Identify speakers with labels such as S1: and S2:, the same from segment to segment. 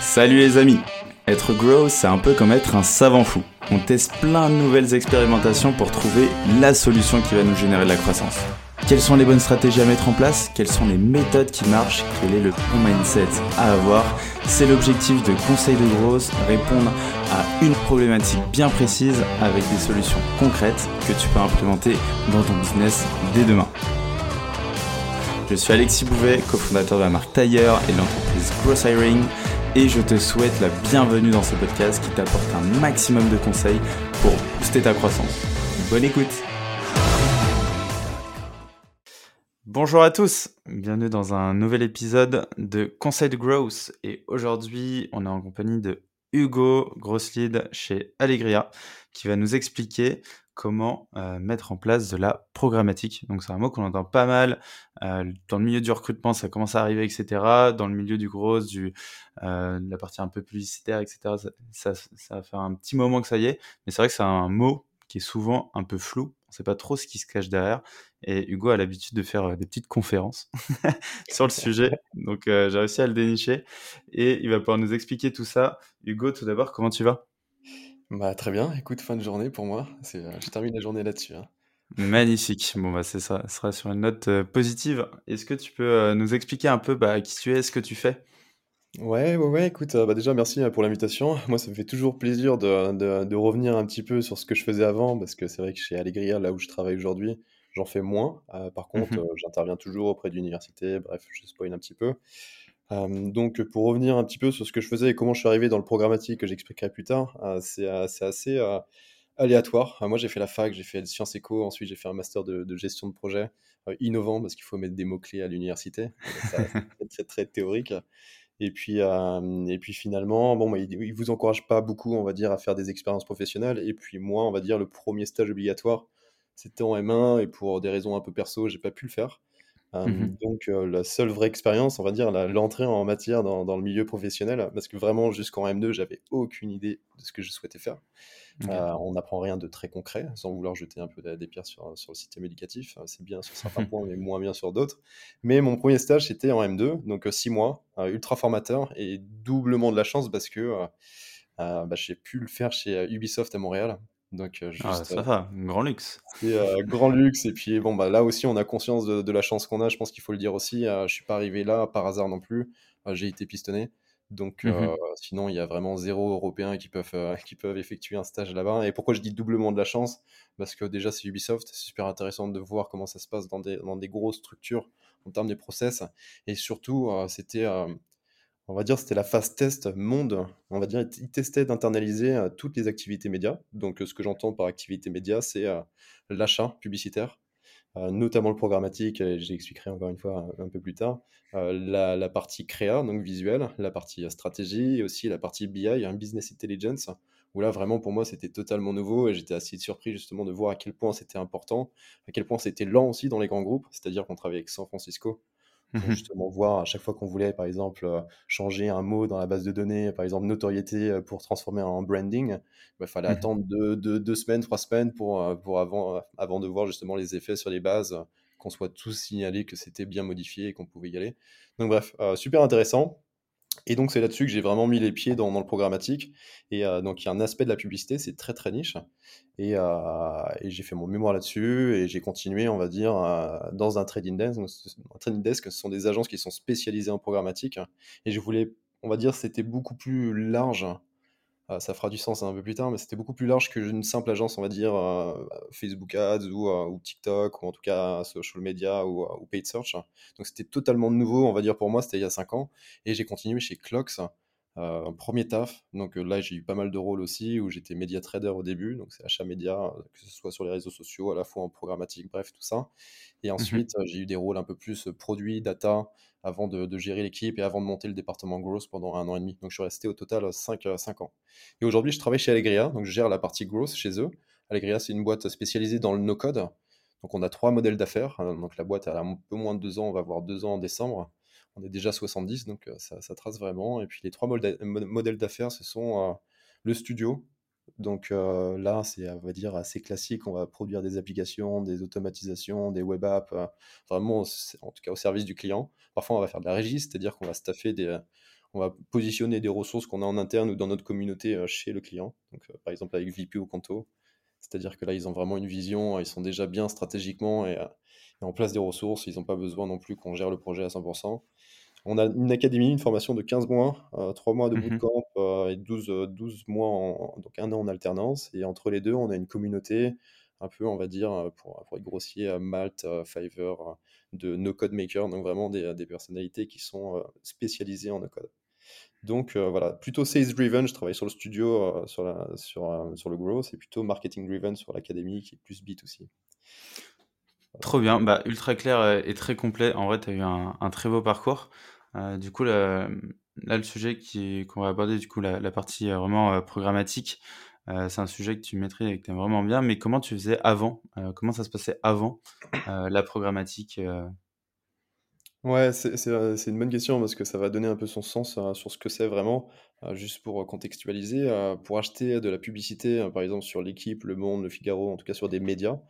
S1: Salut les amis Être grow, c'est un peu comme être un savant fou. On teste plein de nouvelles expérimentations pour trouver la solution qui va nous générer de la croissance. Quelles sont les bonnes stratégies à mettre en place? Quelles sont les méthodes qui marchent? Quel est le bon mindset à avoir? C'est l'objectif de Conseil de Growth, répondre à une problématique bien précise avec des solutions concrètes que tu peux implémenter dans ton business dès demain. Je suis Alexis Bouvet, cofondateur de la marque Tailleur et de l'entreprise Gross Hiring et je te souhaite la bienvenue dans ce podcast qui t'apporte un maximum de conseils pour booster ta croissance. Bonne écoute. Bonjour à tous, bienvenue dans un nouvel épisode de Conseil de Growth. Et aujourd'hui on est en compagnie de Hugo Grosslead chez Allegria qui va nous expliquer comment euh, mettre en place de la programmatique. Donc c'est un mot qu'on entend pas mal euh, dans le milieu du recrutement, ça commence à arriver, etc. Dans le milieu du gros, du euh, de la partie un peu publicitaire, etc. Ça, ça, ça fait un petit moment que ça y est, mais c'est vrai que c'est un mot qui est souvent un peu flou. On sait pas trop ce qui se cache derrière. Et Hugo a l'habitude de faire des petites conférences sur le sujet, donc j'ai réussi à le dénicher et il va pouvoir nous expliquer tout ça. Hugo, tout d'abord, comment tu vas?
S2: Bah, très bien, écoute, fin de journée pour moi. C'est, euh, je termine la journée là-dessus. hein.
S1: Magnifique. Bon, bah, c'est ça. Ce sera sur une note euh, positive. Est-ce que tu peux euh, nous expliquer un peu bah, qui tu es, ce que tu fais?
S2: Ouais, ouais, ouais, écoute, euh, bah, déjà merci pour l'invitation. Moi, ça me fait toujours plaisir de, de- de revenir un petit peu sur ce que je faisais avant, parce que c'est vrai que chez Allegria, là où je travaille aujourd'hui, j'en fais moins. Euh, par contre,
S1: Mhm.
S2: euh, j'interviens toujours auprès d'universités, bref, je spoil un petit peu. Euh, donc, pour revenir un petit peu sur ce que je faisais et comment je suis arrivé dans le programmatique, que j'expliquerai plus tard, euh, c'est euh, c'est assez aléatoire. Moi, j'ai fait la fac, j'ai fait Sciences Éco, ensuite j'ai fait un master de, de gestion de projet, euh, innovant, parce qu'il faut mettre des mots-clés à l'université. C'est très, très théorique. Et puis, euh, et puis finalement, bon, bah, il, il vous encourage pas beaucoup, on va dire, à faire des expériences professionnelles. Et puis moi, on va dire, le premier stage obligatoire, c'était en M1, et pour des raisons un peu perso, j'ai pas pu le faire.
S1: Mhm.
S2: donc euh, la seule vraie expérience, on va dire, l'entrée en matière dans, dans le milieu professionnel, parce que vraiment jusqu'en M2, j'avais aucune idée de ce que je souhaitais faire. Euh, on n'apprend rien de très concret, sans vouloir jeter un peu des pierres sur, sur le système éducatif. Euh, C'est bien sur certains points, mais moins bien sur d'autres. Mais mon premier stage, c'était en M2, donc 6 mois, ultra formateur et doublement de la chance parce que euh, bah, j'ai pu le faire chez Ubisoft à Montréal. Donc euh,
S1: Ah,
S2: juste, euh,
S1: ça va, grand luxe.
S2: c'était euh, grand luxe. Et puis bon, bah, là aussi, on a conscience de, de la chance qu'on a. Je pense qu'il faut le dire aussi. Euh, je suis pas arrivé là par hasard non plus. Euh, j'ai été pistonné. Donc, euh,
S1: Mhm.
S2: sinon, il y a vraiment zéro Européen qui peuvent, euh, qui peuvent effectuer un stage là-bas. Et pourquoi je dis doublement de la chance? Parce que déjà, c'est Ubisoft. C'est super intéressant de voir comment ça se passe dans des, dans des grosses structures en termes des process. Et surtout, euh, c'était, euh, on va dire, c'était la phase test monde. On va dire, ils testaient d'internaliser euh, toutes les activités médias. Donc, euh, ce que j'entends par activité média, c'est euh, l'achat publicitaire, notamment le programmatique, j'expliquerai encore une fois un, peu plus tard, la, partie créa, donc visuelle, la partie stratégie, et aussi la partie BI, un business intelligence, où là, vraiment, pour moi, c'était totalement nouveau, et j'étais assez surpris justement de voir à quel point c'était important, à quel point c'était lent aussi dans les grands groupes, c'est-à-dire qu'on travaillait avec San Francisco, pour
S1: Mhm.
S2: justement voir à chaque fois qu'on voulait, par exemple, euh, changer un mot dans la base de données, par exemple notoriété euh, pour transformer en branding, il fallait
S1: Mhm.
S2: attendre deux, deux- deux semaines, trois semaines pour, euh, pour avant, avant de voir justement les effets sur les bases, qu'on soit tous signalés que c'était bien modifié et qu'on pouvait y aller. Donc bref, euh, super intéressant. Et donc c'est là-dessus que j'ai vraiment mis les pieds dans, le programmatique. Et euh, donc il y a un aspect de la publicité, c'est très très niche. Et, euh, j'ai fait mon mémoire là-dessus et j'ai continué, on va dire, euh, dans un trading desk. Un trading desk, ce sont des agences qui sont spécialisées en programmatique. Et je voulais, on va dire, c'était beaucoup plus large. Euh, ça fera du sens un peu plus tard, mais c'était beaucoup plus large qu'une simple agence, on va dire, euh, Facebook Ads ou, euh, ou TikTok, ou en tout cas social media ou, euh, ou paid search. Donc c'était totalement nouveau, on va dire, pour moi, c'était il y a 5 ans. Et j'ai continué chez Clocks, euh, un premier taf. Donc euh, là, j'ai eu pas mal de rôles aussi, où j'étais média trader au début, donc c'est achat média, euh, que ce soit sur les réseaux sociaux, à la fois en programmatique, bref, tout ça. Et
S1: Mhm.
S2: ensuite, euh, j'ai eu des rôles un peu plus produits, data, avant de, de gérer l'équipe et avant de monter le département growth pendant un an et demi. Donc je suis resté au total 5 ans. Et aujourd'hui, je travaille chez Allegria, donc je gère la partie growth chez eux. Allegria, c'est une boîte spécialisée dans le no-code. Donc on a trois modèles d'affaires. Euh, Donc la boîte a un peu moins de deux ans, on va avoir deux ans en décembre. On est déjà 70, donc euh, ça, trace vraiment. Et puis les trois modèles d'affaires, ce sont euh, le studio, Donc là, c'est, dire, assez classique. On va produire des applications, des automatisations, des web apps, vraiment, en tout cas au service du client. Parfois, on va faire de la régie, c'est-à-dire qu'on va staffer des, on va positionner des ressources qu'on a en interne ou dans notre communauté chez le client. Par exemple, avec VP ou Conto. C'est-à-dire que là, ils ont vraiment une vision, ils sont déjà bien stratégiquement et, en place des ressources. Ils n'ont pas besoin non plus qu'on gère le projet à 100%. On a une académie, une formation de 15 mois, 3 mois de
S1: Mmh
S2: bootcamp et 12, 12 mois, en, donc un an en alternance. Et entre les deux, on a une communauté, un peu, on va dire, pour, pour être grossier, Malte, Fiverr, de no-code makers, donc vraiment des, des, personnalités qui sont spécialisées en no-code. Donc voilà, plutôt sales driven, je travaille sur le studio, sur, la, sur, sur le growth, et plutôt marketing driven sur l'académie qui est plus bit aussi.
S1: Trop bien, bah, ultra clair et très complet. En vrai, tu as eu un, un, très beau parcours. Euh, du coup, là, le sujet qu'on va aborder, du coup, la, partie euh, vraiment euh, programmatique, c'est un sujet que tu maîtrises et que tu aimes vraiment bien. Mais comment tu faisais avant Comment ça se passait avant la programmatique
S2: Ouais, c'est une bonne question parce que ça va donner un peu son sens sur ce que c'est vraiment. juste pour contextualiser, pour acheter de la publicité, par exemple sur L'Équipe, Le Monde, Le Figaro, en tout cas sur des médias,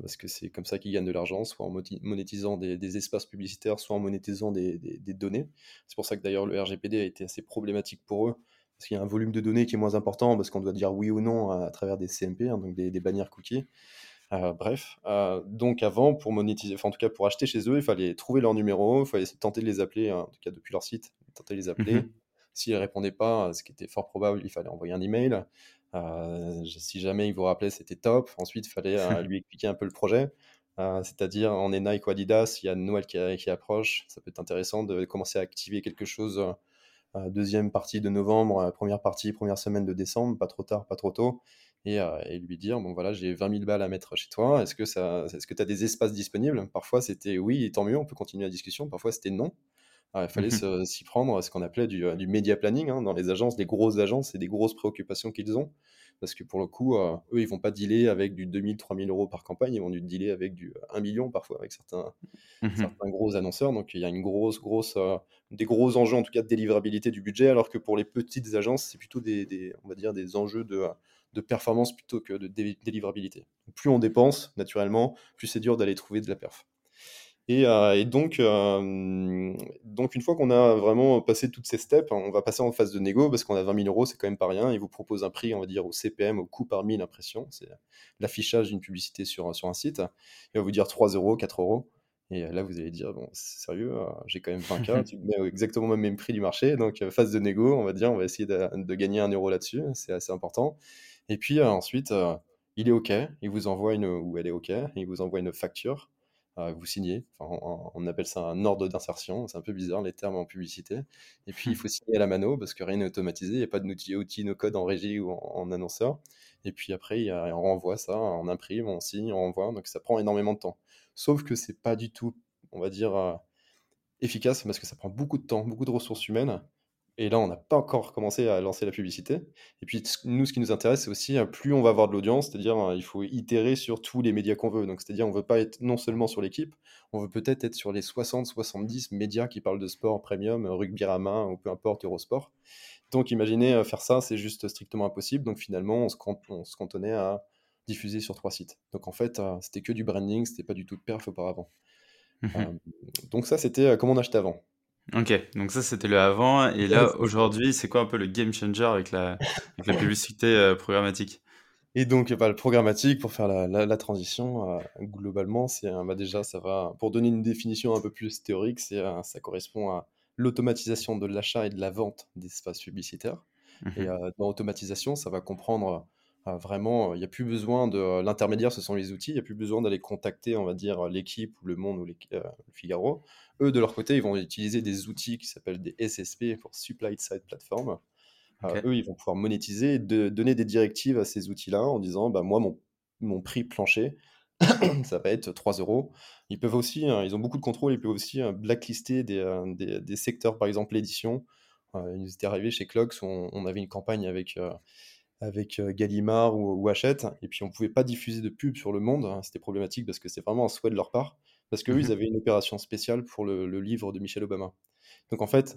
S2: parce que c'est comme ça qu'ils gagnent de l'argent, soit en monétisant des, espaces publicitaires, soit en monétisant des, données. C'est pour ça que d'ailleurs le RGPD a été assez problématique pour eux, parce qu'il y a un volume de données qui est moins important, parce qu'on doit dire oui ou non à, travers des CMP, hein, donc des, bannières cookies. Euh, bref, euh, donc avant, pour monétiser, enfin en tout cas pour acheter chez eux, il fallait trouver leur numéro, il fallait tenter de les appeler, hein, en tout cas depuis leur site, tenter de les appeler. Mmh S'ils ne répondaient pas, ce qui était fort probable, il fallait envoyer un email. Euh, si jamais il vous rappelait, c'était top. Ensuite, il fallait euh, lui expliquer un peu le projet. Euh, c'est-à-dire, on est Nike ou Adidas, il y a Noël qui, qui, approche. Ça peut être intéressant de commencer à activer quelque chose deuxième partie de novembre, première partie, première semaine de décembre, pas trop tard, pas trop tôt, et, lui dire bon voilà, j'ai 20 000 balles à mettre chez toi, est-ce que tu as des espaces disponibles? Parfois c'était oui, tant mieux, on peut continuer la discussion, parfois c'était non. Il fallait mmh s'y prendre à ce qu'on appelait du, du media planning hein, dans les agences, des grosses agences et des grosses préoccupations qu'ils ont parce que pour le coup, euh, eux, ils vont pas dealer avec du 2000, 3000 euros par campagne, ils vont dealer avec du 1 million parfois avec certains, mmh certains gros annonceurs. Donc il y a une grosse, grosse, euh, des gros enjeux en tout cas de délivrabilité du budget, alors que pour les petites agences, c'est plutôt des, on va dire, des enjeux de, de performance plutôt que de délivrabilité. Plus on dépense, naturellement, plus c'est dur d'aller trouver de la perf. Euh, et, donc, euh, donc, une fois qu'on a vraiment passé toutes ces steps, on va passer en phase de négo parce qu'on a 20 000 euros, c'est quand même pas rien. Il vous propose un prix, on va dire, au CPM, au coût par mille impressions. C'est l'affichage d'une publicité sur, sur un site. Il va vous dire 3 euros, 4 euros. Et là, vous allez dire, bon, c'est sérieux, euh, j'ai quand même 20K, tu mets exactement le même prix du marché. Donc, phase de négo, on va dire, on va essayer de, de gagner un euro là-dessus. C'est assez important. Et puis ensuite, il est OK, il vous envoie une, ou elle est OK, il vous envoie une facture vous signez. on, appelle ça un ordre d'insertion. C'est un peu bizarre les termes en publicité. Et puis, il faut signer à la mano parce que rien n'est automatisé. Il n'y a pas de outil, no code en régie ou en, annonceur. Et puis après, on renvoie ça, on imprime, on signe, on renvoie. Donc, ça prend énormément de temps. Sauf que c'est pas du tout, on va dire, euh, efficace parce que ça prend beaucoup de temps, beaucoup de ressources humaines. Et là, on n'a pas encore commencé à lancer la publicité. Et puis, nous, ce qui nous intéresse, c'est aussi, hein, plus on va avoir de l'audience, c'est-à-dire, hein, il faut itérer sur tous les médias qu'on veut. Donc, c'est-à-dire, on ne veut pas être non seulement sur l'équipe, on veut peut-être être sur les 60, 70 médias qui parlent de sport premium, rugby à main ou peu importe, Eurosport. Donc, imaginez euh, faire ça, c'est juste strictement impossible. Donc, finalement, on se, on se cantonnait à diffuser sur trois sites. Donc, en fait, euh, c'était que du branding, c'était pas du tout de perf auparavant. Mmh euh, donc, ça, c'était comment on achetait avant.
S1: OK, donc ça, c'était le avant. Et là, aujourd'hui, c'est quoi un peu le game changer avec la avec la publicité, euh, programmatique?
S2: Et donc, bah, le programmatique, pour faire la la transition, euh, globalement, c'est, bah, déjà, ça va pour donner une définition un peu plus théorique, c'est, euh, ça correspond à l'automatisation de l'achat et de la vente d'espaces publicitaires.
S1: Mmh
S2: et dans automatisation, ça va comprendre, vraiment, il n'y a plus besoin de l'intermédiaire, ce sont les outils, il n'y a plus besoin d'aller contacter, on va dire, l'équipe ou Le Monde ou le Figaro. Eux, de leur côté, ils vont utiliser des outils qui s'appellent des SSP pour Supply Side Platform. Euh, eux, ils vont pouvoir monétiser, de, donner des directives à ces outils-là en disant bah, Moi, mon, mon prix plancher, ça va être 3 euros. Ils peuvent aussi, hein, ils ont beaucoup de contrôle, ils peuvent aussi euh, blacklister des, euh, des, des, secteurs, par exemple l'édition. il nous était arrivé chez Clocks, on, on, avait une campagne avec, avec Gallimard ou, ou, Hachette, et puis on ne pouvait pas diffuser de pub sur le monde. Hein, c'était problématique parce que c'est vraiment un souhait de leur part parce qu'eux, ils mmh avaient une opération spéciale pour le, livre de Michelle Obama. Donc en fait,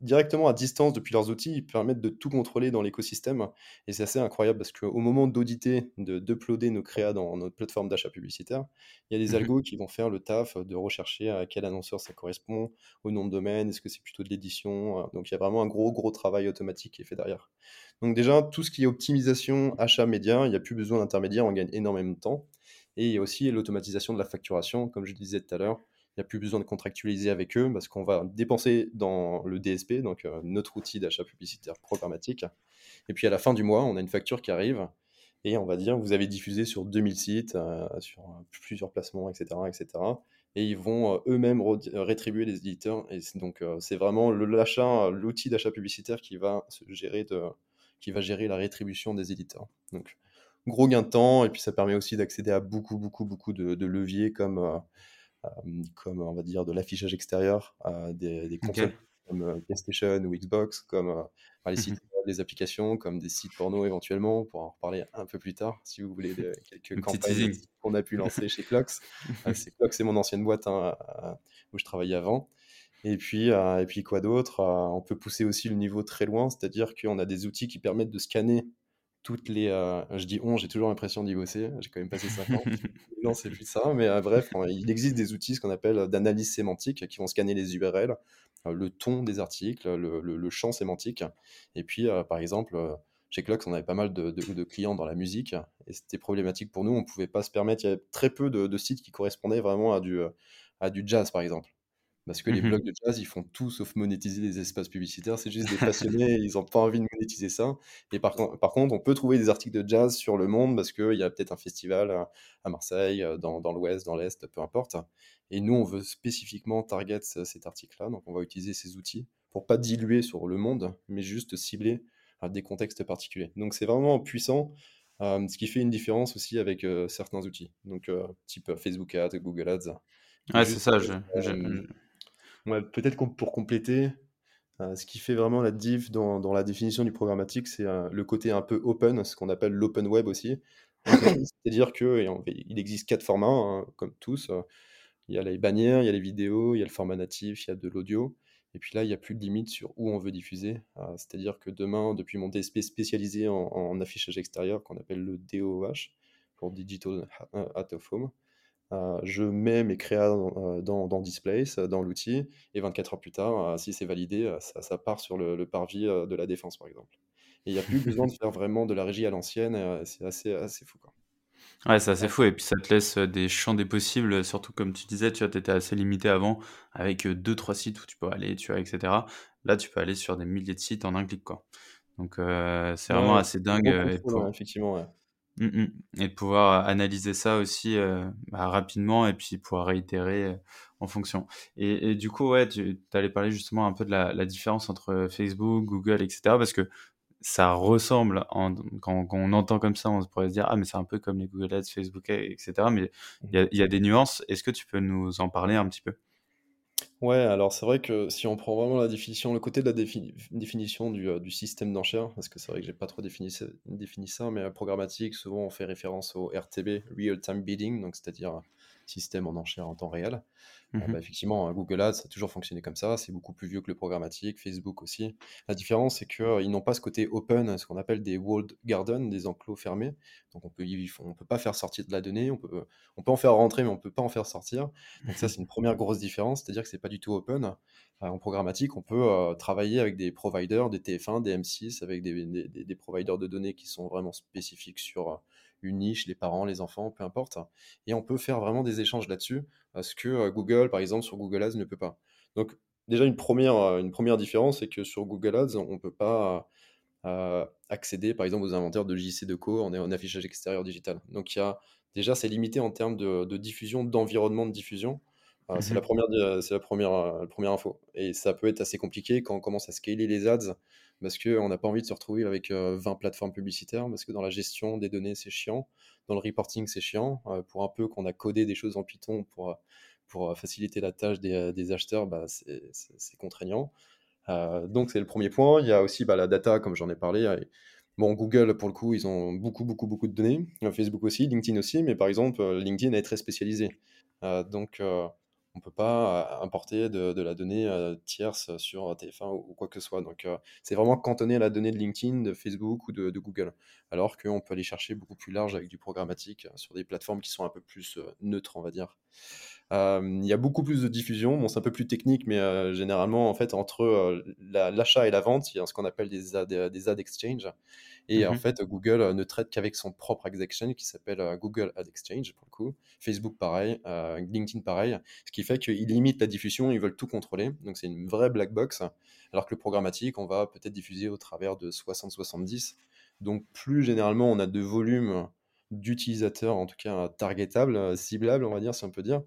S2: directement à distance depuis leurs outils, ils permettent de tout contrôler dans l'écosystème. Et c'est assez incroyable parce qu'au moment d'auditer, de d'uploader nos créas dans notre plateforme d'achat publicitaire, il y a des
S1: Mmh
S2: algos qui vont faire le taf de rechercher à quel annonceur ça correspond, au nom de domaine, est-ce que c'est plutôt de l'édition. euh, Donc il y a vraiment un gros, gros travail automatique qui est fait derrière. Donc déjà, tout ce qui est optimisation, achat média, il n'y a plus besoin d'intermédiaire, on gagne énormément de temps. Et il y a aussi l'automatisation de la facturation, comme je disais tout à l'heure. Il n'y a plus besoin de contractualiser avec eux parce qu'on va dépenser dans le DSP, donc euh, notre outil d'achat publicitaire programmatique. Et puis à la fin du mois, on a une facture qui arrive et on va dire vous avez diffusé sur 2000 sites, euh, sur euh, plusieurs placements, etc. etc. et ils vont eux-mêmes rétribuer les éditeurs. Et donc c'est vraiment l'outil d'achat publicitaire qui va gérer de, qui va gérer la rétribution des éditeurs. Donc gros gain de temps et puis ça permet aussi d'accéder à beaucoup beaucoup beaucoup de, de leviers comme euh, euh, comme on va dire de l'affichage extérieur, euh, des, des consoles comme PlayStation ou Xbox, comme enfin, les
S1: Mmh
S2: sites les applications, comme des sites porno éventuellement, on pourra en reparler un peu plus tard si vous voulez des- quelques campagnes qu'on a pu lancer chez Clox. C'est Clox, c'est mon ancienne boîte hein, où je travaillais avant. Et puis, et puis quoi d'autre On peut pousser aussi le niveau très loin, c'est-à-dire qu'on a des outils qui permettent de scanner toutes les. euh, je dis on, j'ai toujours l'impression d'y bosser, j'ai quand même passé 5 ans. Non, c'est plus ça, mais euh, bref, il existe des outils, ce qu'on appelle euh, d'analyse sémantique, qui vont scanner les URL, euh, le ton des articles, le, le- le champ sémantique. Et puis, par exemple, chez Clox, on avait pas mal de, de- de clients dans la musique, et c'était problématique pour nous, on pouvait pas se permettre, il y avait très peu de, de sites qui correspondaient vraiment à du, à du jazz, par exemple. Parce que les
S1: Mmh
S2: blogs de jazz, ils font tout sauf monétiser les espaces publicitaires. C'est juste des passionnés, ils n'ont pas envie de monétiser ça. Et par, con- par contre, on peut trouver des articles de jazz sur le monde parce qu'il y a peut-être un festival à, à Marseille, euh, dans, dans l'ouest, dans l'est, peu importe. Et nous, on veut spécifiquement target ce- cet article-là. Donc, on va utiliser ces outils pour pas diluer sur le monde, mais juste cibler à des contextes particuliers. Donc, c'est vraiment puissant. euh, ce qui fait une différence aussi avec euh, certains outils. Donc, euh, type euh, Facebook Ads, Google Ads.
S1: Ouais, c'est ça,
S2: euh,
S1: je
S2: Ouais, peut-être pour compléter, euh, ce qui fait vraiment la diff dans, dans la définition du programmatique, c'est euh, le côté un peu open, ce qu'on appelle l'open web aussi. C'est-à-dire qu'il existe quatre formats, hein, comme tous. Il y a les bannières, il y a les vidéos, il y a le format natif, il y a de l'audio. Et puis là, il n'y a plus de limite sur où on veut diffuser. Euh, c'est-à-dire que demain, depuis mon DSP spécialisé en, en affichage extérieur, qu'on appelle le DOH, pour Digital Out of Home, euh, je mets mes créas dans, euh, dans, dans Displace, euh, dans l'outil, et 24 heures plus tard, euh, si c'est validé, ça, ça part sur le, le parvis euh, de la défense, par exemple. Et il n'y a plus besoin de faire vraiment de la régie à l'ancienne, c'est assez, assez fou, quoi.
S1: Ouais, c'est assez fou et puis ça te laisse, des champs des possibles, surtout comme tu disais, tu vois, étais assez limité avant avec, heu, 2-3 sites où tu peux aller, tu vois, et cetera. Là, tu peux aller sur des milliers de sites en un clic, quoi. Donc c'est vraiment
S2: ouais,
S1: assez dingue, et
S2: contrôle,
S1: pou
S2: hein, effectivement, ouais.
S1: Mmh mh et de pouvoir, analyser ça aussi, bah, rapidement et puis pouvoir réitérer, en fonction. Et et du coup, ouais, tu allais parler justement un peu de la la différence entre Facebook, Google et cetera parce que ça ressemble en quand quand on entend comme ça, on pourrait se dire: «Ah mais c'est un peu comme les Google Ads, Facebook Ads et cetera», mais il y a il y a des nuances. Est-ce que tu peux nous en parler un petit peu?
S2: Ouais, alors c'est vrai que si on prend vraiment la définition, le côté de la défini- définition du, euh, du système d'enchères, parce que c'est vrai que j'ai pas trop défini, ça- mais la programmatique, souvent on fait référence au RTB, Real Time Bidding, donc c'est-à-dire système en enchères en temps réel. Bah,
S1: Mmh
S2: effectivement, hein, Google Ads, ça a toujours fonctionné comme ça, c'est beaucoup plus vieux que le programmatique, Facebook aussi. La différence, c'est qu'ils n'ont pas ce côté open, ce qu'on appelle des walled gardens, des enclos fermés. Donc on peut, y- on peut pas faire sortir de la donnée, on peut, on peut en faire rentrer, mais on peut pas en faire sortir. Donc ça, c'est une première grosse différence, c'est-à-dire que c'est pas du tout open. Euh, en programmatique, on peut euh, travailler avec des providers, des TF1, des M6, avec des, des- des- des providers de données qui sont vraiment spécifiques sur euh, une niche, les parents, les enfants, peu importe. Et on peut faire vraiment des échanges là-dessus ce que euh, Google, par exemple, sur Google Ads ne peut pas. Donc, déjà, une première, euh, une première différence, c'est que sur Google Ads, on ne peut pas euh, accéder, par exemple, aux inventaires de JC Deco en, en affichage extérieur digital. Donc, y a, déjà, c'est limité en termes de diffusion, d'environnement de diffusion. Euh, c'est la
S1: Mmh
S2: première, di- c'est la première, euh, la première info. Et ça peut être assez compliqué quand on commence à scaler les ads, parce qu'on n'a pas envie de se retrouver avec euh, 20 plateformes publicitaires, parce que dans la gestion des données, c'est chiant. Dans le reporting, c'est chiant. Euh, pour un peu qu'on a codé des choses en Python pour, euh, pour euh, faciliter la tâche des, euh, des acheteurs, bah, c'est contraignant. Euh, donc c'est le premier point. Il y a aussi bah, la data, comme j'en ai parlé. Euh, Bon, Google, pour le coup, ils ont beaucoup, beaucoup, beaucoup de données. Euh, Facebook aussi, LinkedIn aussi, mais par exemple, euh, LinkedIn est très spécialisé. Euh, donc, euh, On ne peut pas importer de, la donnée tierce sur TF1 ou, quoi que ce soit. Donc, c'est vraiment cantonné à la donnée de LinkedIn, de Facebook ou de, Google. Alors qu'on peut aller chercher beaucoup plus large avec du programmatique sur des plateformes qui sont un peu plus neutres, on va dire. Il y a beaucoup plus de diffusion. Bon, c'est un peu plus technique, mais généralement, en fait, entre l'achat et la vente, il y a ce qu'on appelle des ad, des ad exchange. Et en mmh fait, Google euh, ne traite qu'avec son propre ad exchange qui s'appelle euh, Google Ad Exchange pour le coup. Facebook pareil, euh, LinkedIn pareil. Ce qui fait qu'ils limitent la diffusion, ils veulent tout contrôler. Donc c'est une vraie black box. Alors que le programmatique, on va peut-être diffuser au travers de 60-70. Donc plus généralement on a de volume d'utilisateurs, en tout cas targetables, ciblables, on va dire, si on peut dire,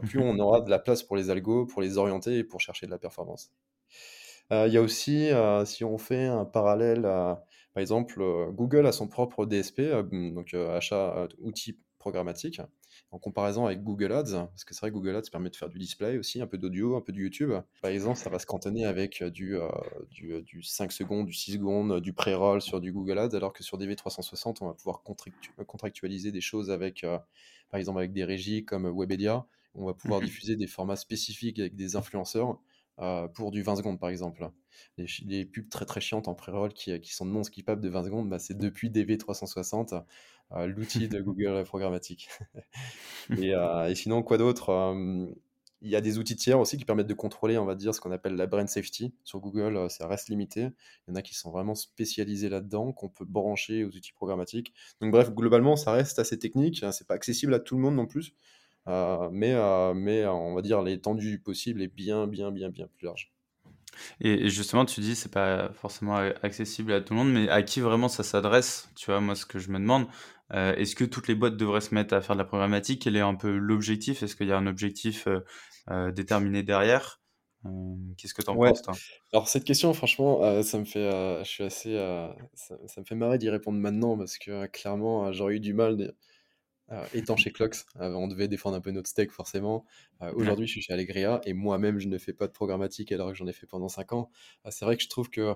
S2: plus mmh on aura de la place pour les algos, pour les orienter et pour chercher de la performance. Il y a aussi, si on fait un parallèle à par exemple, euh, Google a son propre DSP, euh, donc euh, achat outils programmatiques, en comparaison avec Google Ads, parce que c'est vrai que Google Ads permet de faire du display aussi, un peu d'audio, un peu de YouTube. Par exemple, ça va se cantonner avec du, du, 5 secondes, du 6 secondes, du pré-roll sur du Google Ads, alors que sur DV360, on va pouvoir contractualiser des choses avec, par exemple, avec des régies comme Webedia. On va pouvoir mmh diffuser des formats spécifiques avec des influenceurs euh, pour du 20 secondes par exemple. Les, pubs très très chiantes en pré-roll qui, qui, sont non skippables de 20 secondes, bah, c'est depuis DV360, euh, l'outil de Google programmatique. Euh, et, sinon, quoi d'autre Il y a des outils tiers aussi qui permettent de contrôler, on va dire, ce qu'on appelle la brand safety. Sur Google, ça reste limité. Il y en a qui sont vraiment spécialisés là-dedans, qu'on peut brancher aux outils programmatiques. Donc bref, globalement, ça reste assez technique. Hein, c'est pas accessible à tout le monde non plus. Euh, mais, euh, mais on va dire l'étendue du possible est bien, bien, bien, bien plus large.
S1: Et, justement, tu dis c'est pas forcément accessible à tout le monde, mais à qui vraiment ça s'adresse? Tu vois, moi, ce que je me demande, euh, est-ce que toutes les boîtes devraient se mettre à faire de la problématique Quel est un peu l'objectif? Est-ce qu'il y a un objectif déterminé derrière? Qu'est-ce que tu en penses, toi?
S2: Alors cette question, franchement, ça me fait, je suis assez, ça, ça, me fait marrer d'y répondre maintenant parce que clairement, j'aurais eu du mal euh, étant chez Clocks, euh, on devait défendre un peu notre steak forcément. Euh, aujourd'hui, je suis chez Allegria et moi-même, je ne fais pas de programmatique alors que j'en ai fait pendant 5 ans. c'est vrai que je trouve que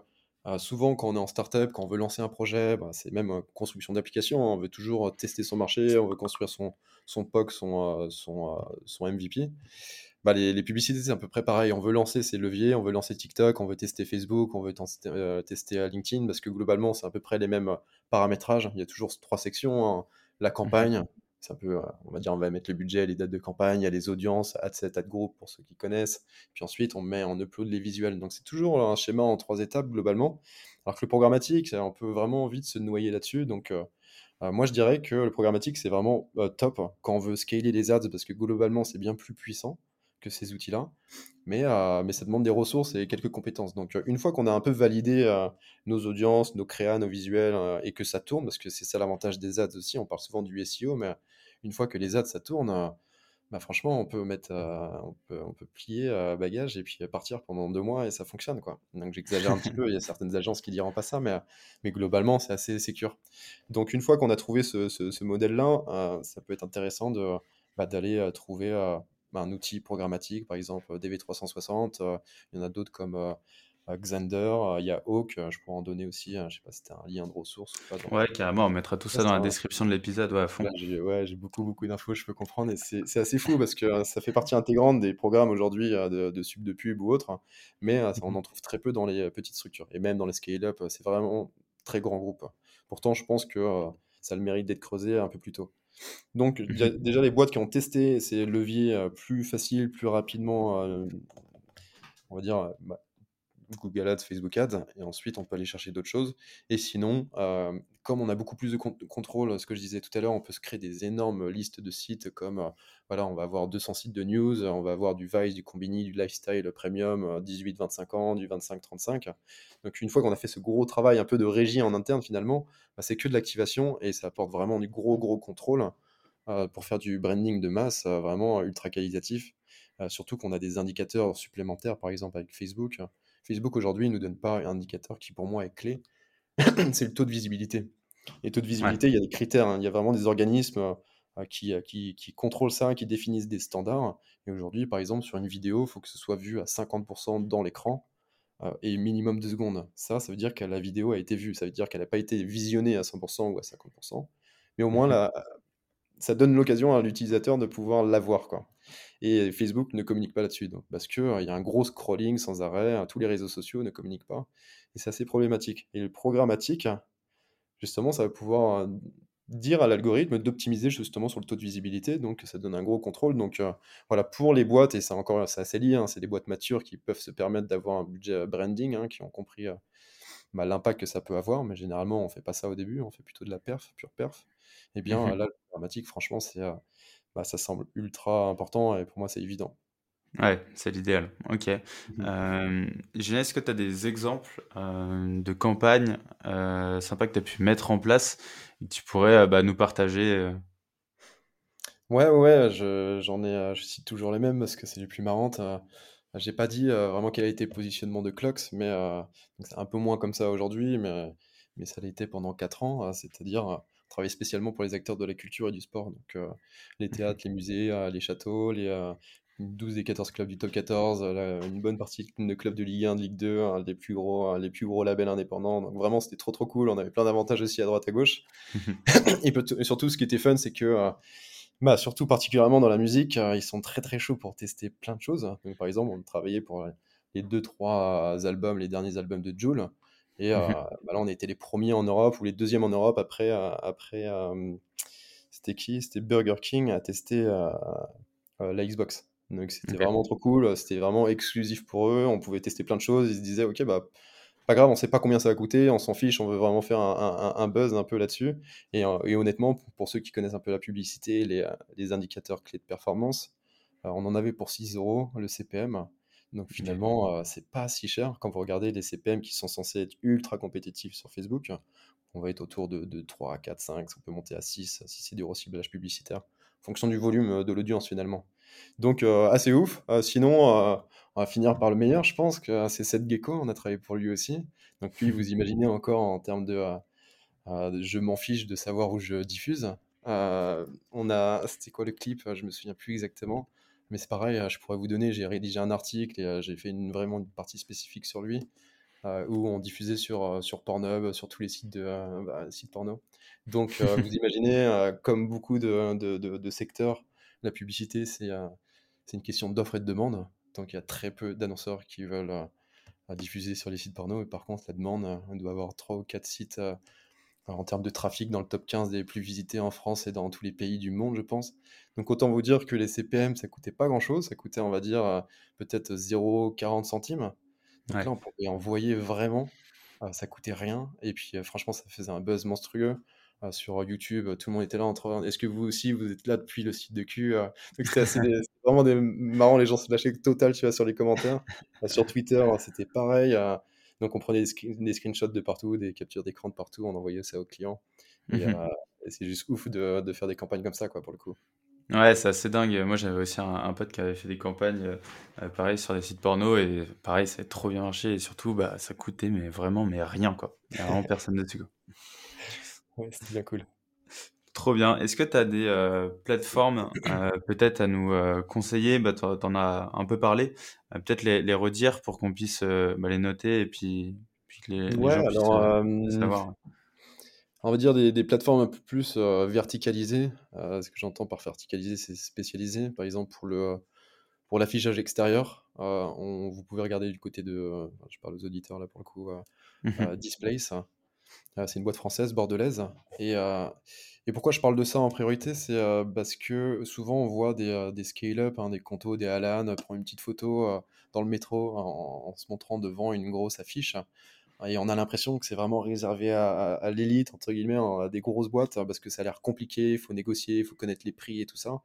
S2: souvent, quand on est en startup, quand on veut lancer un projet, bah, c'est même construction d'application, hein, on veut toujours tester son marché, on veut construire son, son POC, son, son, son MVP. Bah, les, les, publicités, c'est à peu près pareil. On veut lancer ses leviers, on veut lancer TikTok, on veut tester Facebook, on veut tester, LinkedIn, parce que globalement, c'est à peu près les mêmes paramétrages. Il y a toujours trois sections. Hein. La mmh campagne, c'est un peu, euh, on va dire, on va mettre le budget, les dates de campagne, il y a les audiences, ad set, ad group pour ceux qui connaissent. Puis ensuite, on met en upload les visuels. Donc c'est toujours un schéma en trois étapes globalement. Alors que le programmatique, on peut vraiment vite se noyer là-dessus. Donc euh, euh, moi, je dirais que le programmatique, c'est vraiment top quand on veut scaler les ads parce que globalement, c'est bien plus puissant que ces outils-là. Mais, euh, mais ça demande des ressources et quelques compétences. Donc, euh, une fois qu'on a un peu validé euh, nos audiences, nos créas, nos visuels, et que ça tourne, parce que c'est ça l'avantage des ads aussi, on parle souvent du SEO, mais une fois que les ads, ça tourne, bah, franchement, on peut, mettre, on peut, on peut plier bagage et puis partir pendant deux mois et ça fonctionne. Quoi. Donc, j'exagère un petit peu, il y a certaines agences qui diront pas ça, mais, mais globalement, c'est assez sécure. Donc, une fois qu'on a trouvé ce, modèle-là, ça peut être intéressant de, bah, d'aller trouver un outil programmatique, par exemple DV360. Euh, il y en a d'autres comme euh, Xander, euh, il y a Hawk, je pourrais en donner aussi, je sais pas si c'était un lien de ressources.
S1: ouais, carrément, on mettra tout ça dans la description de l'épisode, ouais,
S2: Ouais, j'ai beaucoup, beaucoup d'infos, je peux comprendre, et c'est assez fou parce que ça fait partie intégrante des programmes aujourd'hui de, sub de pub ou autre, mais on mmh en trouve très peu dans les petites structures, et même dans les scale-up, c'est vraiment très grand groupe. Pourtant, je pense que ça a le mérite d'être creusé un peu plus tôt. Donc, il y a déjà les boîtes qui ont testé ces leviers euh, plus faciles, plus rapidement, euh, on va dire, bah, Google Ads, Facebook Ads, et ensuite on peut aller chercher d'autres choses. Et sinon, euh, comme on a beaucoup plus de contrôle, ce que je disais tout à l'heure, on peut se créer des énormes listes de sites comme, euh, voilà, on va avoir 200 sites de news, on va avoir du Vice, du Combini, du Lifestyle Premium, 18-25 euh, ans, du 25-35. Donc une fois qu'on a fait ce gros travail un peu de régie en interne finalement, bah, c'est que de l'activation et ça apporte vraiment du gros gros contrôle pour faire du branding de masse vraiment ultra qualitatif. surtout qu'on a des indicateurs supplémentaires, par exemple avec Facebook, Facebook aujourd'hui ne nous donne pas un indicateur qui pour moi est clé, c'est le taux de visibilité. Et taux de visibilité, il y a des critères, hein. il y a vraiment des organismes euh, euh, qui, qui, contrôlent ça, qui définissent des standards. Et aujourd'hui, par exemple, sur une vidéo, il faut que ce soit vu à 50% dans l'écran euh, et minimum 2 secondes. Ça, ça veut dire que la vidéo a été vue, ça veut dire qu'elle n'a pas été visionnée à 100% ou à 50%. Mais au moins, mmh ça donne l'occasion à l'utilisateur de pouvoir la voir. Quoi. Et Facebook ne communique pas là-dessus, parce qu'il y a un gros scrolling sans arrêt, tous les réseaux sociaux ne communiquent pas, et c'est assez problématique. Et le programmatique, justement, ça va pouvoir dire à l'algorithme d'optimiser justement sur le taux de visibilité, donc ça donne un gros contrôle. Donc voilà, pour les boîtes, et c'est encore assez lié, hein, c'est des boîtes matures qui peuvent se permettre d'avoir un budget branding, hein, qui ont compris bah, l'impact que ça peut avoir, mais généralement on fait pas ça au début, on fait plutôt de la perf, pure perf. Et eh bien mmh là, le programmatique, franchement, c'est, bah, ça semble ultra important et pour moi c'est évident.
S1: Ouais, c'est l'idéal. OK. Mmh est-ce que tu as des exemples, de campagnes, sympas que tu as pu mettre en place et que tu pourrais, bah, nous partager,
S2: Ouais, ouais, j'en ai, je cite toujours les mêmes parce que c'est les plus marrantes, j'ai pas dit, vraiment quel a été le positionnement de Clocks, mais c'est un peu moins comme ça aujourd'hui, mais mais ça l'a été pendant 4 ans, c'est-à-dire, travailler spécialement pour les acteurs de la culture et du sport, donc les mmh théâtres, les musées, les châteaux, les, 12 des 14 clubs du top 14, une bonne partie de clubs de Ligue 1, de Ligue 2, hein, les, plus gros, les plus gros labels indépendants. Donc vraiment, c'était trop trop cool. On avait plein d'avantages aussi à droite à gauche. et, surtout, ce qui était fun, c'est que, euh, bah, surtout particulièrement dans la musique, euh, ils sont très très chauds pour tester plein de choses. Donc, par exemple, on travaillait pour les 2-3 albums, les derniers albums de Joule. Et euh, mmh bah, là, on était les premiers en Europe ou les deuxièmes en Europe après. après c'était qui? C'était Burger King à tester la Xbox. Donc c'était vraiment trop cool, c'était vraiment exclusif pour eux, on pouvait tester plein de choses, ils se disaient ok bah pas grave, on sait pas combien ça va coûter, on s'en fiche, on veut vraiment faire un, buzz un peu là-dessus. Et, euh, honnêtement, pour ceux qui connaissent un peu la publicité, les, les indicateurs clés de performance, euh, on en avait pour 6 euros le CPM. Donc finalement, euh, c'est pas si cher. Quand vous regardez les CPM qui sont censés être ultra compétitifs sur Facebook, on va être autour de, de 3, 4, 5, ça peut monter à 6 si c'est du reciblage publicitaire, en fonction du volume de l'audience finalement. Donc, euh, assez ouf. Euh, sinon, euh, on va finir par le meilleur, je pense, que c'est Seth Gecko. On a travaillé pour lui aussi. Donc, lui, vous imaginez encore en termes de, je m'en fiche de savoir où je diffuse. on a, c'était quoi le clip? Je me souviens plus exactement. Mais c'est pareil, je pourrais vous donner, j'ai rédigé un article et j'ai fait une, vraiment une partie spécifique sur lui, où on diffusait sur, sur Pornhub, sur tous les sites, de, bah, sites porno. Donc, vous imaginez, comme beaucoup de, de, de secteurs, la publicité, c'est euh, une question d'offre et de demande. Tant qu'il y a très peu d'annonceurs qui veulent euh, diffuser sur les sites porno. Et par contre, la demande, euh, on doit avoir 3 ou 4 sites en termes de trafic dans le top 15 des plus visités en France et dans tous les pays du monde, je pense. Donc autant vous dire que les CPM, ça coûtait pas grand-chose. Ça coûtait, on va dire, peut-être 0,40 centimes. Donc là, on pouvait envoyer vraiment. ça coûtait rien. Et puis, franchement, ça faisait un buzz monstrueux. Euh, sur YouTube, tout le monde était là en train. Est-ce que vous aussi, vous êtes là depuis le site de Q euh? Donc c'était assez vraiment des, marrant, les gens se lâchaient total, tu vois, sur les commentaires. Euh, sur Twitter, c'était pareil. Donc on prenait des, screenshots de partout, des captures d'écran de partout, on envoyait ça aux clients. Et, mmh c'est juste ouf de, de, faire des campagnes comme ça, quoi, pour le coup.
S1: Ouais, c'est assez dingue. Moi, j'avais aussi un, pote qui avait fait des campagnes, pareil, sur des sites porno, et pareil, ça a trop bien marché, et surtout, bah, ça coûtait, mais vraiment, mais rien, quoi. Il n'y a vraiment personne dessus, quoi.
S2: Ouais, c'était bien cool.
S1: Trop bien. Est-ce que tu as des euh, plateformes euh, peut-être à nous euh, conseiller? Bah, Tu en as un peu parlé. peut-être les, redire pour qu'on puisse bah, les noter et puis, puis que les,
S2: gens puissent savoir. On va dire des, des, plateformes un peu plus verticalisées. ce que j'entends par verticalisé, c'est spécialisé. Par exemple, pour le pour l'affichage extérieur, on, vous pouvez regarder du côté de, je parle aux auditeurs là pour le coup, mmh Displace. Euh, c'est une boîte française, bordelaise. Et, euh, et pourquoi je parle de ça en priorité C'est euh, parce que souvent on voit des, scale-up, hein, des Conto, des Alan, prendre une petite photo dans le métro en, se montrant devant une grosse affiche. Et on a l'impression que c'est vraiment réservé à, l'élite, entre guillemets, à des grosses boîtes, hein, parce que ça a l'air compliqué, il faut négocier, il faut connaître les prix et tout ça.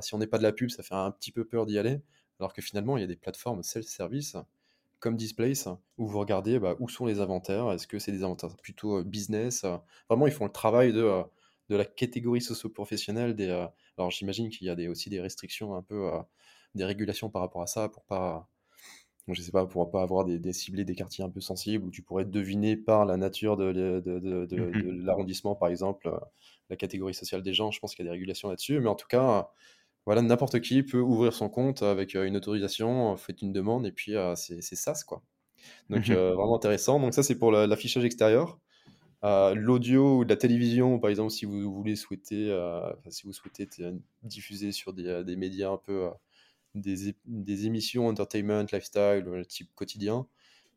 S2: si on n'est pas de la pub, ça fait un petit peu peur d'y aller. Alors que finalement, il y a des plateformes self-service comme Displace, où vous regardez bah, où sont les inventaires, est-ce que c'est des inventaires plutôt business Vraiment, ils font le travail de, de la catégorie socio-professionnelle. Des, alors j'imagine qu'il y a des, aussi des restrictions, un peu des régulations par rapport à ça, pour pas, je sais pas, pour pas avoir des, des, ciblés des quartiers un peu sensibles, où tu pourrais deviner par la nature de, de, de, de mmh l'arrondissement, par exemple, la catégorie sociale des gens. Je pense qu'il y a des régulations là-dessus, mais en tout cas voilà, n'importe qui peut ouvrir son compte avec une autorisation, faites une demande et puis c'est SaaS quoi. Donc mmh vraiment intéressant. Donc ça c'est pour l'affichage extérieur. l'audio ou de la télévision, par exemple, si vous voulez souhaiter, si vous souhaitez diffuser sur des, des médias un peu des, des, émissions entertainment, lifestyle, type quotidien.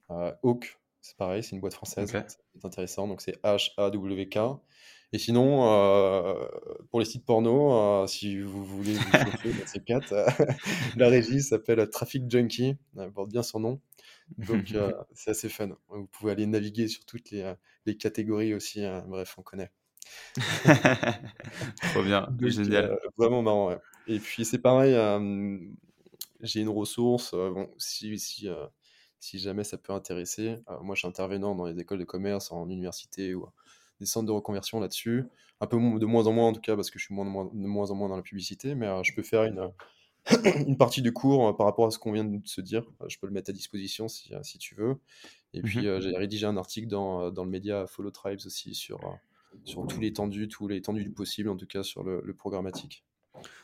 S2: Hawk, c'est pareil, c'est une boîte française, c'est intéressant, donc c'est H-A-W-K. Et sinon, euh, pour les sites porno, euh, si vous voulez vous chauffer dans ces quatre, la régie s'appelle Traffic Junkie, elle porte bien son nom. Donc euh, c'est assez fun. Vous pouvez aller naviguer sur toutes les, les catégories aussi. Hein. Bref, on connaît.
S1: Trop bien, génial.
S2: vraiment marrant. Ouais. Et puis c'est pareil, j'ai une ressource. bon, si, si, si jamais ça peut intéresser, moi je suis intervenant dans les écoles de commerce, en université ou des centres de reconversion là-dessus. Un peu de moins en moins en tout cas parce que je suis moins, de moins en moins dans la publicité, mais euh, je peux faire une, une partie du cours euh, par rapport à ce qu'on vient de se dire. Euh, je peux le mettre à disposition si, si tu veux. Et puis mmh j'ai rédigé un article dans, dans, le média Follow Tribes aussi sur, sur tout l'étendue, tout l'étendue du possible, en tout cas sur le, le programmatique.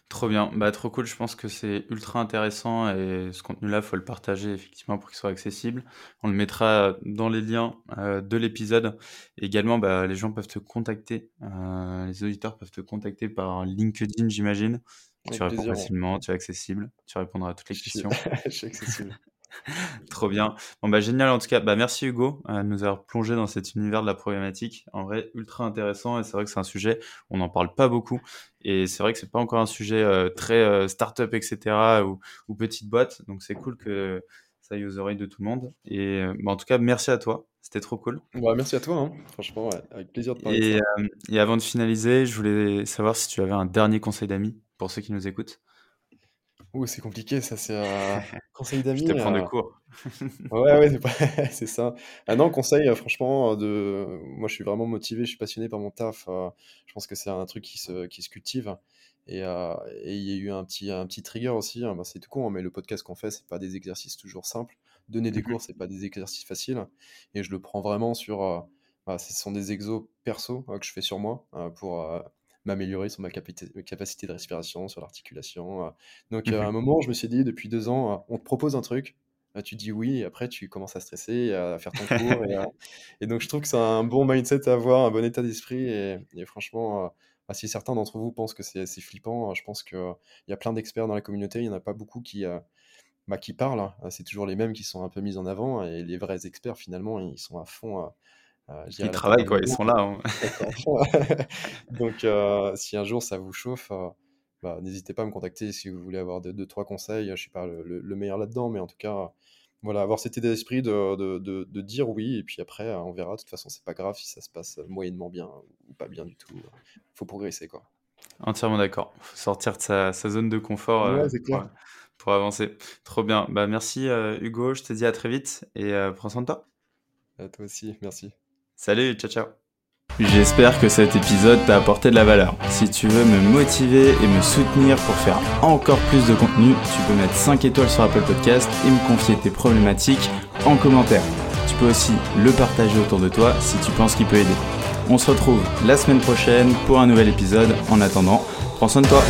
S1: Trop bien, bah trop cool, je pense que c'est ultra intéressant et ce contenu-là, il faut le partager effectivement pour qu'il soit accessible. On le mettra dans les liens euh, de l'épisode. Également, bah, les gens peuvent te contacter, euh, les auditeurs peuvent te contacter par LinkedIn, j'imagine. Tu réponds facilement, tu es accessible, tu répondras à toutes les questions.
S2: je suis accessible.
S1: Trop bien. Bon bah génial en tout cas. Bah merci Hugo euh, de nous avoir plongé dans cet univers de la problématique. En vrai, ultra intéressant et c'est vrai que c'est un sujet on n'en parle pas beaucoup et c'est vrai que c'est pas encore un sujet euh, très euh, start-up etc ou, ou, petite boîte. Donc c'est cool que ça aille aux oreilles de tout le monde. Et bah, en tout cas merci à toi. C'était trop cool.
S2: Bah, merci à toi, hein. franchement, avec plaisir de parler. Et, de
S1: ça. et avant de finaliser, je voulais savoir si tu avais un dernier conseil d'amis pour ceux qui nous écoutent.
S2: Ouh, c'est compliqué ça, c'est un conseil d'amis.
S1: Je te prends de cours.
S2: ouais, ouais, c'est ça. Ah non, conseil, euh, franchement, de... moi je suis vraiment motivé, je suis passionné par mon taf. Euh, je pense que c'est un truc qui se, qui se cultive. Et euh, et il y a eu un petit, un petit trigger aussi, hein. bah, c'est tout con, hein, mais le podcast qu'on fait, c'est pas des exercices toujours simples. Donner des mmh cours, c'est pas des exercices faciles. Et je le prends vraiment sur. bah, ce sont des exos perso que je fais sur moi pour m'améliorer sur ma capacité de respiration, sur l'articulation. Euh. Donc, mmh à un moment, je me suis dit, depuis deux ans, euh, on te propose un truc, tu dis oui, et après, tu commences à stresser, à faire ton cours. et, donc, je trouve que c'est un bon mindset à avoir, un bon état d'esprit. Et, franchement, euh, bah, si certains d'entre vous pensent que c'est flippant, je pense qu'il y a plein d'experts dans la communauté, il n'y en a pas beaucoup qui, bah, qui parlent. Hein. C'est toujours les mêmes qui sont un peu mis en avant. Et les vrais experts, finalement, ils sont à fond
S1: euh, ils travaillent, quoi, ils sont là. Hein.
S2: Donc, euh, si un jour ça vous chauffe, euh, bah, n'hésitez pas à me contacter si vous voulez avoir deux, trois conseils. Je ne suis pas le, meilleur là-dedans, mais en tout cas, voilà, avoir cet état d'esprit de, de, de, dire oui, et puis après, on verra. De toute façon, c'est pas grave si ça se passe moyennement bien ou pas bien du tout. Il faut progresser, quoi.
S1: Entièrement d'accord. faut sortir de sa, sa, zone de confort pour, pour, avancer. Trop bien. Bah, merci Hugo, je te dis à très vite et prends soin de toi.
S2: À toi aussi, merci.
S1: Salut, ciao ciao. J'espère que cet épisode t'a apporté de la valeur. Si tu veux me motiver et me soutenir pour faire encore plus de contenu, tu peux mettre 5 étoiles sur Apple Podcast et me confier tes problématiques en commentaire. Tu peux aussi le partager autour de toi si tu penses qu'il peut aider. On se retrouve la semaine prochaine pour un nouvel épisode. En attendant, prends soin de toi.